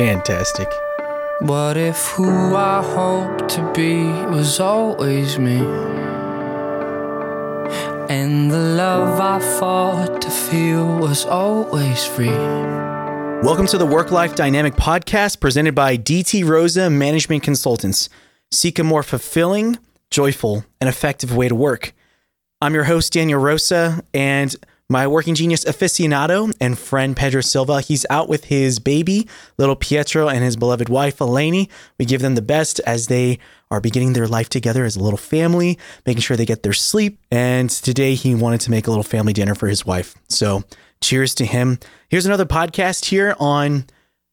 Fantastic. What if who I hoped to be was always me? And the love I fought to feel was always free. Welcome to the Work Life Dynamic Podcast presented by DT Rosa Management Consultants. Seek a more fulfilling, joyful, and effective way to work. I'm your host, Daniel Rosa, and my working genius aficionado and friend Pedro Silva. He's out with his baby, little Pietro, and his beloved wife, Eleni. We give them the best as they are beginning their life together as a little family, making sure they get their sleep. And today he wanted to make a little family dinner for his wife. So cheers to him. Here's another podcast here on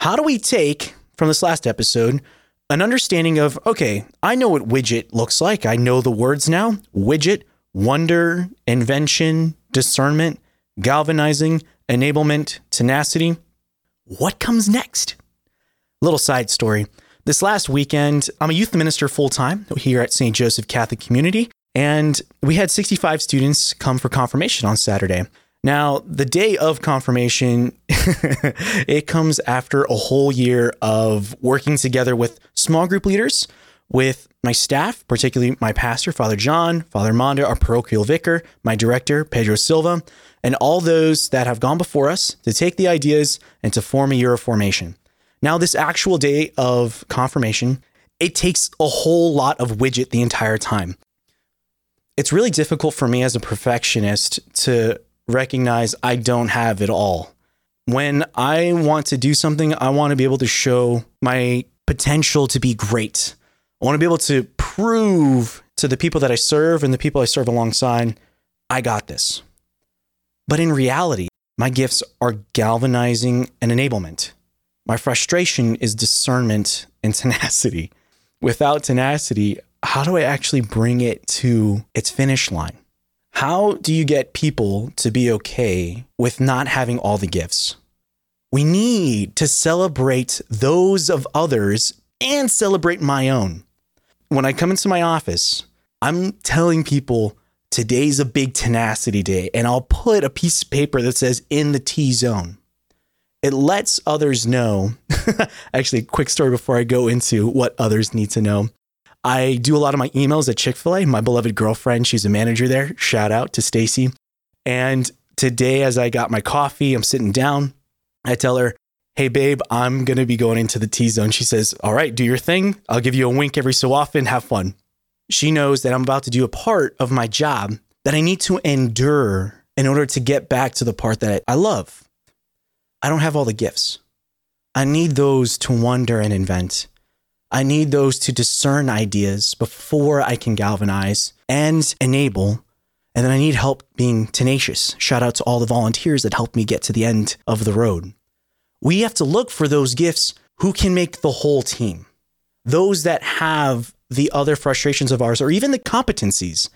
how do we take from this last episode an understanding of okay, I know what widget looks like. I know the words now. Widget, wonder, invention, discernment, galvanizing, enablement, tenacity. What comes next? Little side story. This last weekend, I'm a youth minister full time here at St. Joseph Catholic Community, and we had 65 students come for confirmation on Saturday. Now, the day of confirmation, it comes after a whole year of working together with small group leaders, with my staff, particularly my pastor, Father John, Father Monda, our parochial vicar, my director, Pedro Silva, and all those that have gone before us to take the ideas and to form a year of formation. Now, this actual day of confirmation, it takes a whole lot of widget the entire time. It's really difficult for me as a perfectionist to recognize I don't have it all. When I want to do something, I want to be able to show my potential to be great. I want to be able to prove to the people that I serve and the people I serve alongside, I got this. But in reality, my gifts are galvanizing and enablement. My frustration is discernment and tenacity. Without tenacity, how do I actually bring it to its finish line? How do you get people to be okay with not having all the gifts? We need to celebrate those of others and celebrate my own when I come into my office, I'm telling people today's a big tenacity day, and I'll put a piece of paper that says in the T zone. It lets others know. Actually, quick story before I go into what others need to know. I do a lot of my emails at Chick fil A. My beloved girlfriend, she's a manager there. Shout out to Stacy. And today, as I got my coffee, I'm sitting down. I tell her, Hey, babe, I'm going to be going into the T zone. She says, All right, do your thing. I'll give you a wink every so often. Have fun. She knows that I'm about to do a part of my job that I need to endure in order to get back to the part that I love. I don't have all the gifts. I need those to wonder and invent. I need those to discern ideas before I can galvanize and enable. And then I need help being tenacious. Shout out to all the volunteers that helped me get to the end of the road we have to look for those gifts who can make the whole team. Those that have the other frustrations of ours or even the competencies.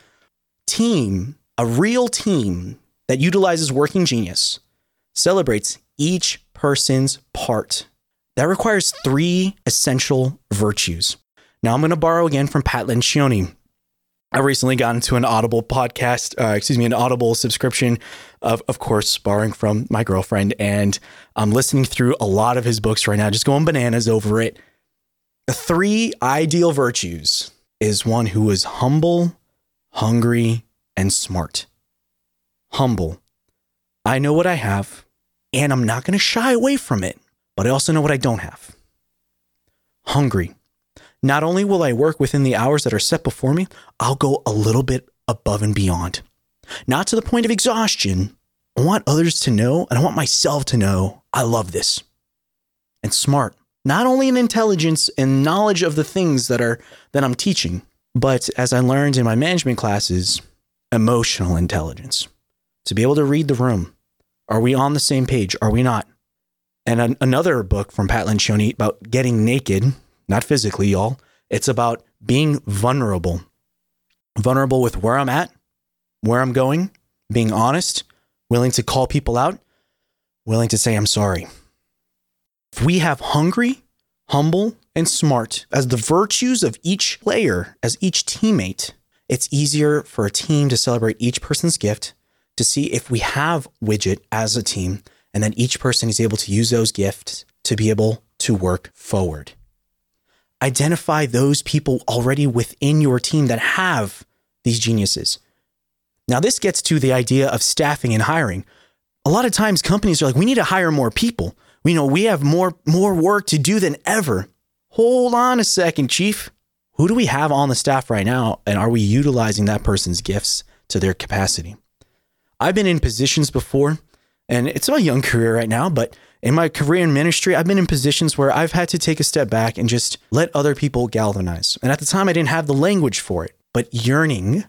Team, a real team that utilizes working genius, celebrates each person's part. That requires three essential virtues. Now I'm going to borrow again from Pat Lencioni. I recently got into an Audible podcast, uh, excuse me, an Audible subscription of, of course, borrowing from my girlfriend. And I'm listening through a lot of his books right now, just going bananas over it. The three ideal virtues is one who is humble, hungry, and smart. Humble. I know what I have, and I'm not going to shy away from it, but I also know what I don't have. Hungry. Not only will I work within the hours that are set before me, I'll go a little bit above and beyond. Not to the point of exhaustion. I want others to know, and I want myself to know I love this. And smart, not only in intelligence and knowledge of the things that are that I'm teaching, but as I learned in my management classes, emotional intelligence. To be able to read the room. Are we on the same page? Are we not? And an- another book from Pat Lencioni about getting naked, not physically, y'all. It's about being vulnerable. Vulnerable with where I'm at, where I'm going, being honest, willing to call people out, willing to say, I'm sorry. If we have hungry, humble, and smart as the virtues of each player, as each teammate, it's easier for a team to celebrate each person's gift, to see if we have widget as a team, and then each person is able to use those gifts to be able to work forward. Identify those people already within your team that have these geniuses. Now, this gets to the idea of staffing and hiring. A lot of times companies are like, we need to hire more people. We know we have more, more work to do than ever. Hold on a second, chief. Who do we have on the staff right now? And are we utilizing that person's gifts to their capacity? I've been in positions before, and it's a young career right now, but in my career in ministry, I've been in positions where I've had to take a step back and just let other people galvanize. And at the time, I didn't have the language for it, but yearning,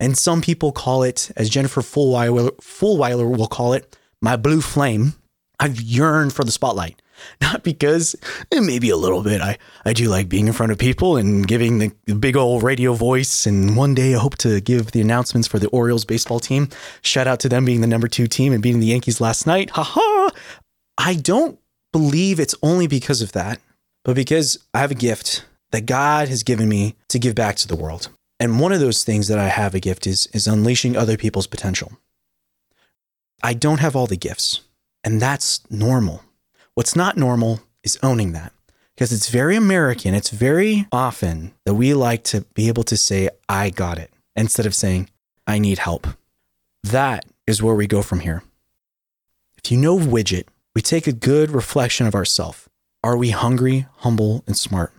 and some people call it, as Jennifer Fulwiler will call it, my blue flame. I've yearned for the spotlight. Not because eh, maybe a little bit. I, I do like being in front of people and giving the big old radio voice. And one day I hope to give the announcements for the Orioles baseball team. Shout out to them being the number two team and beating the Yankees last night. Ha ha. I don't believe it's only because of that, but because I have a gift that God has given me to give back to the world. And one of those things that I have a gift is, is unleashing other people's potential. I don't have all the gifts. And that's normal. What's not normal is owning that because it's very American. It's very often that we like to be able to say, I got it, instead of saying, I need help. That is where we go from here. If you know widget, we take a good reflection of ourselves. Are we hungry, humble, and smart?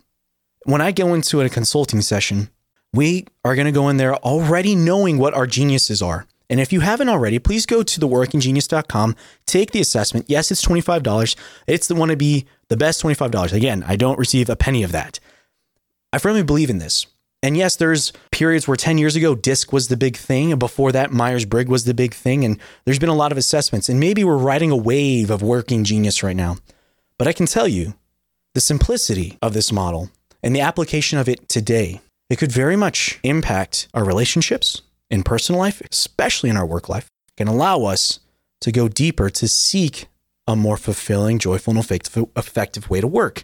When I go into a consulting session, we are going to go in there already knowing what our geniuses are. And if you haven't already, please go to theworkinggenius.com, take the assessment. Yes, it's $25. It's the one to be the best $25. Again, I don't receive a penny of that. I firmly believe in this. And yes, there's periods where 10 years ago, DISC was the big thing. And before that, Myers Briggs was the big thing. And there's been a lot of assessments. And maybe we're riding a wave of working genius right now. But I can tell you the simplicity of this model and the application of it today, it could very much impact our relationships, in personal life, especially in our work life, can allow us to go deeper to seek a more fulfilling, joyful, and effective, effective way to work.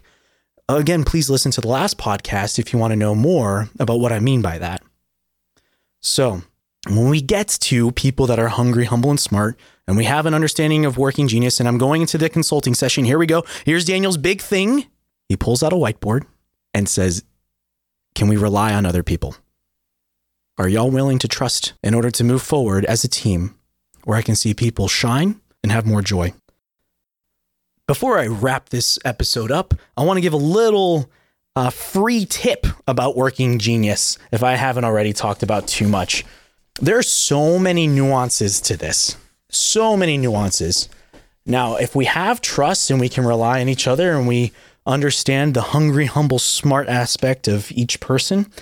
Again, please listen to the last podcast if you want to know more about what I mean by that. So, when we get to people that are hungry, humble, and smart, and we have an understanding of working genius, and I'm going into the consulting session, here we go. Here's Daniel's big thing. He pulls out a whiteboard and says, Can we rely on other people? Are y'all willing to trust in order to move forward as a team where I can see people shine and have more joy? Before I wrap this episode up, I want to give a little uh, free tip about Working Genius if I haven't already talked about too much. There are so many nuances to this, so many nuances. Now, if we have trust and we can rely on each other and we understand the hungry, humble, smart aspect of each person,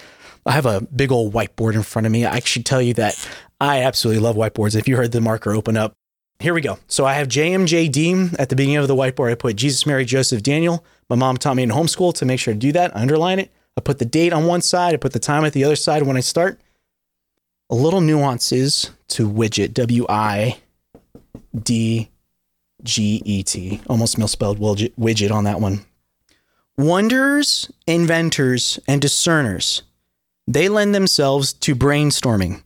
I have a big old whiteboard in front of me. I should tell you that I absolutely love whiteboards. If you heard the marker open up, here we go. So I have JMJD at the beginning of the whiteboard. I put Jesus, Mary, Joseph, Daniel. My mom taught me in homeschool to make sure to do that. I underline it. I put the date on one side. I put the time at the other side when I start. A little nuances to widget. W I D G E T. Almost misspelled widget on that one. Wonders, inventors, and discerners they lend themselves to brainstorming.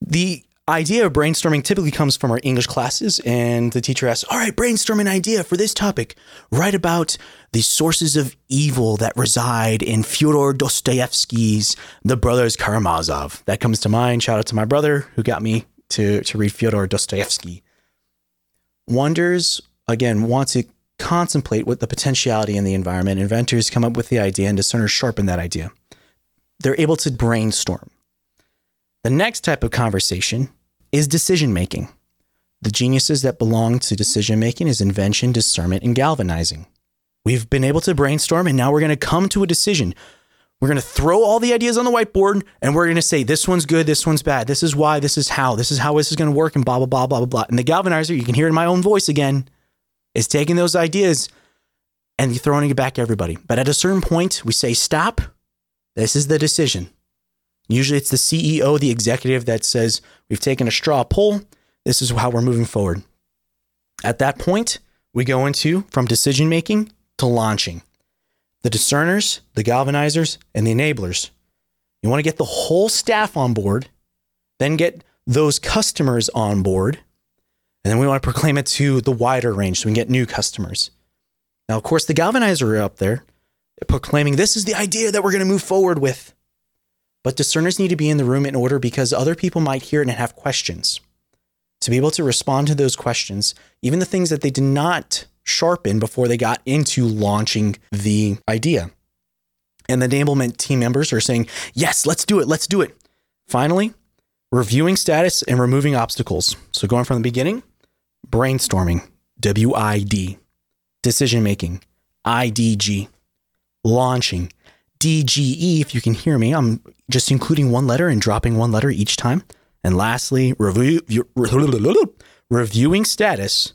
The idea of brainstorming typically comes from our English classes, and the teacher asks, All right, brainstorm an idea for this topic. Write about the sources of evil that reside in Fyodor Dostoevsky's The Brothers Karamazov. That comes to mind. Shout out to my brother who got me to, to read Fyodor Dostoevsky. Wonders, again, want to contemplate what the potentiality in the environment. Inventors come up with the idea, and discerners sharpen that idea they're able to brainstorm. The next type of conversation is decision making. The geniuses that belong to decision making is invention, discernment, and galvanizing. We've been able to brainstorm and now we're going to come to a decision. We're going to throw all the ideas on the whiteboard and we're going to say, this one's good, this one's bad, this is why, this is how, this is how this is going to work, and blah, blah, blah, blah, blah, blah. And the galvanizer, you can hear in my own voice again, is taking those ideas and throwing it back to everybody. But at a certain point, we say, stop, this is the decision. Usually it's the CEO, the executive that says, We've taken a straw poll. This is how we're moving forward. At that point, we go into from decision making to launching. The discerners, the galvanizers, and the enablers. You want to get the whole staff on board, then get those customers on board, and then we want to proclaim it to the wider range so we can get new customers. Now, of course, the galvanizer are up there proclaiming this is the idea that we're going to move forward with. But discerners need to be in the room in order because other people might hear it and have questions. To be able to respond to those questions, even the things that they did not sharpen before they got into launching the idea. And the enablement team members are saying, yes, let's do it, let's do it. Finally, reviewing status and removing obstacles. So going from the beginning, brainstorming, WID, decision making, IDG, launching, DGE, if you can hear me, I'm just including one letter and dropping one letter each time. And lastly, review, reviewing status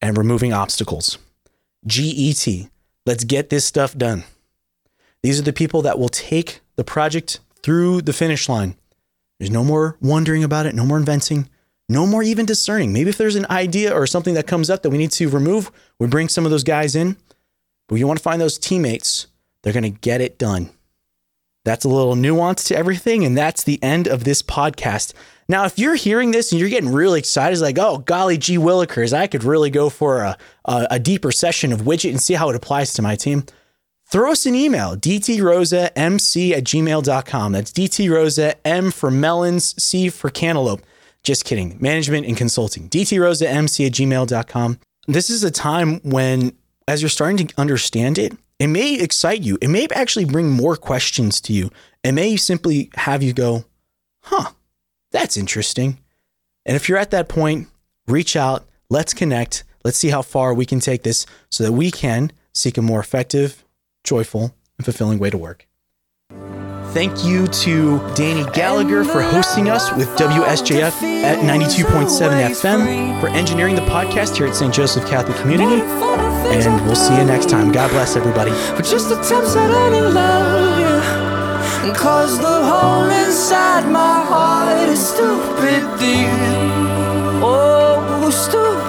and removing obstacles. GET, let's get this stuff done. These are the people that will take the project through the finish line. There's no more wondering about it, no more inventing, no more even discerning. Maybe if there's an idea or something that comes up that we need to remove, we bring some of those guys in. But you want to find those teammates, they're going to get it done. That's a little nuance to everything. And that's the end of this podcast. Now, if you're hearing this and you're getting really excited, it's like, oh, golly gee willikers, I could really go for a, a, a deeper session of widget and see how it applies to my team. Throw us an email, dtrosamc at gmail.com. That's dtrosa, M for melons, C for cantaloupe. Just kidding. Management and consulting. dtrosa, mc at gmail.com. This is a time when, as you're starting to understand it, it may excite you. It may actually bring more questions to you. It may simply have you go, huh, that's interesting. And if you're at that point, reach out, let's connect, let's see how far we can take this so that we can seek a more effective, joyful, and fulfilling way to work. Thank you to Danny Gallagher for hosting us with WSJF at 92.7 FM, for engineering the podcast here at St. Joseph Catholic Community. And we'll see you next time. God bless everybody. For just attempts at any love, yeah. Cause the hole inside my heart is stupid deep. Oh, stupid.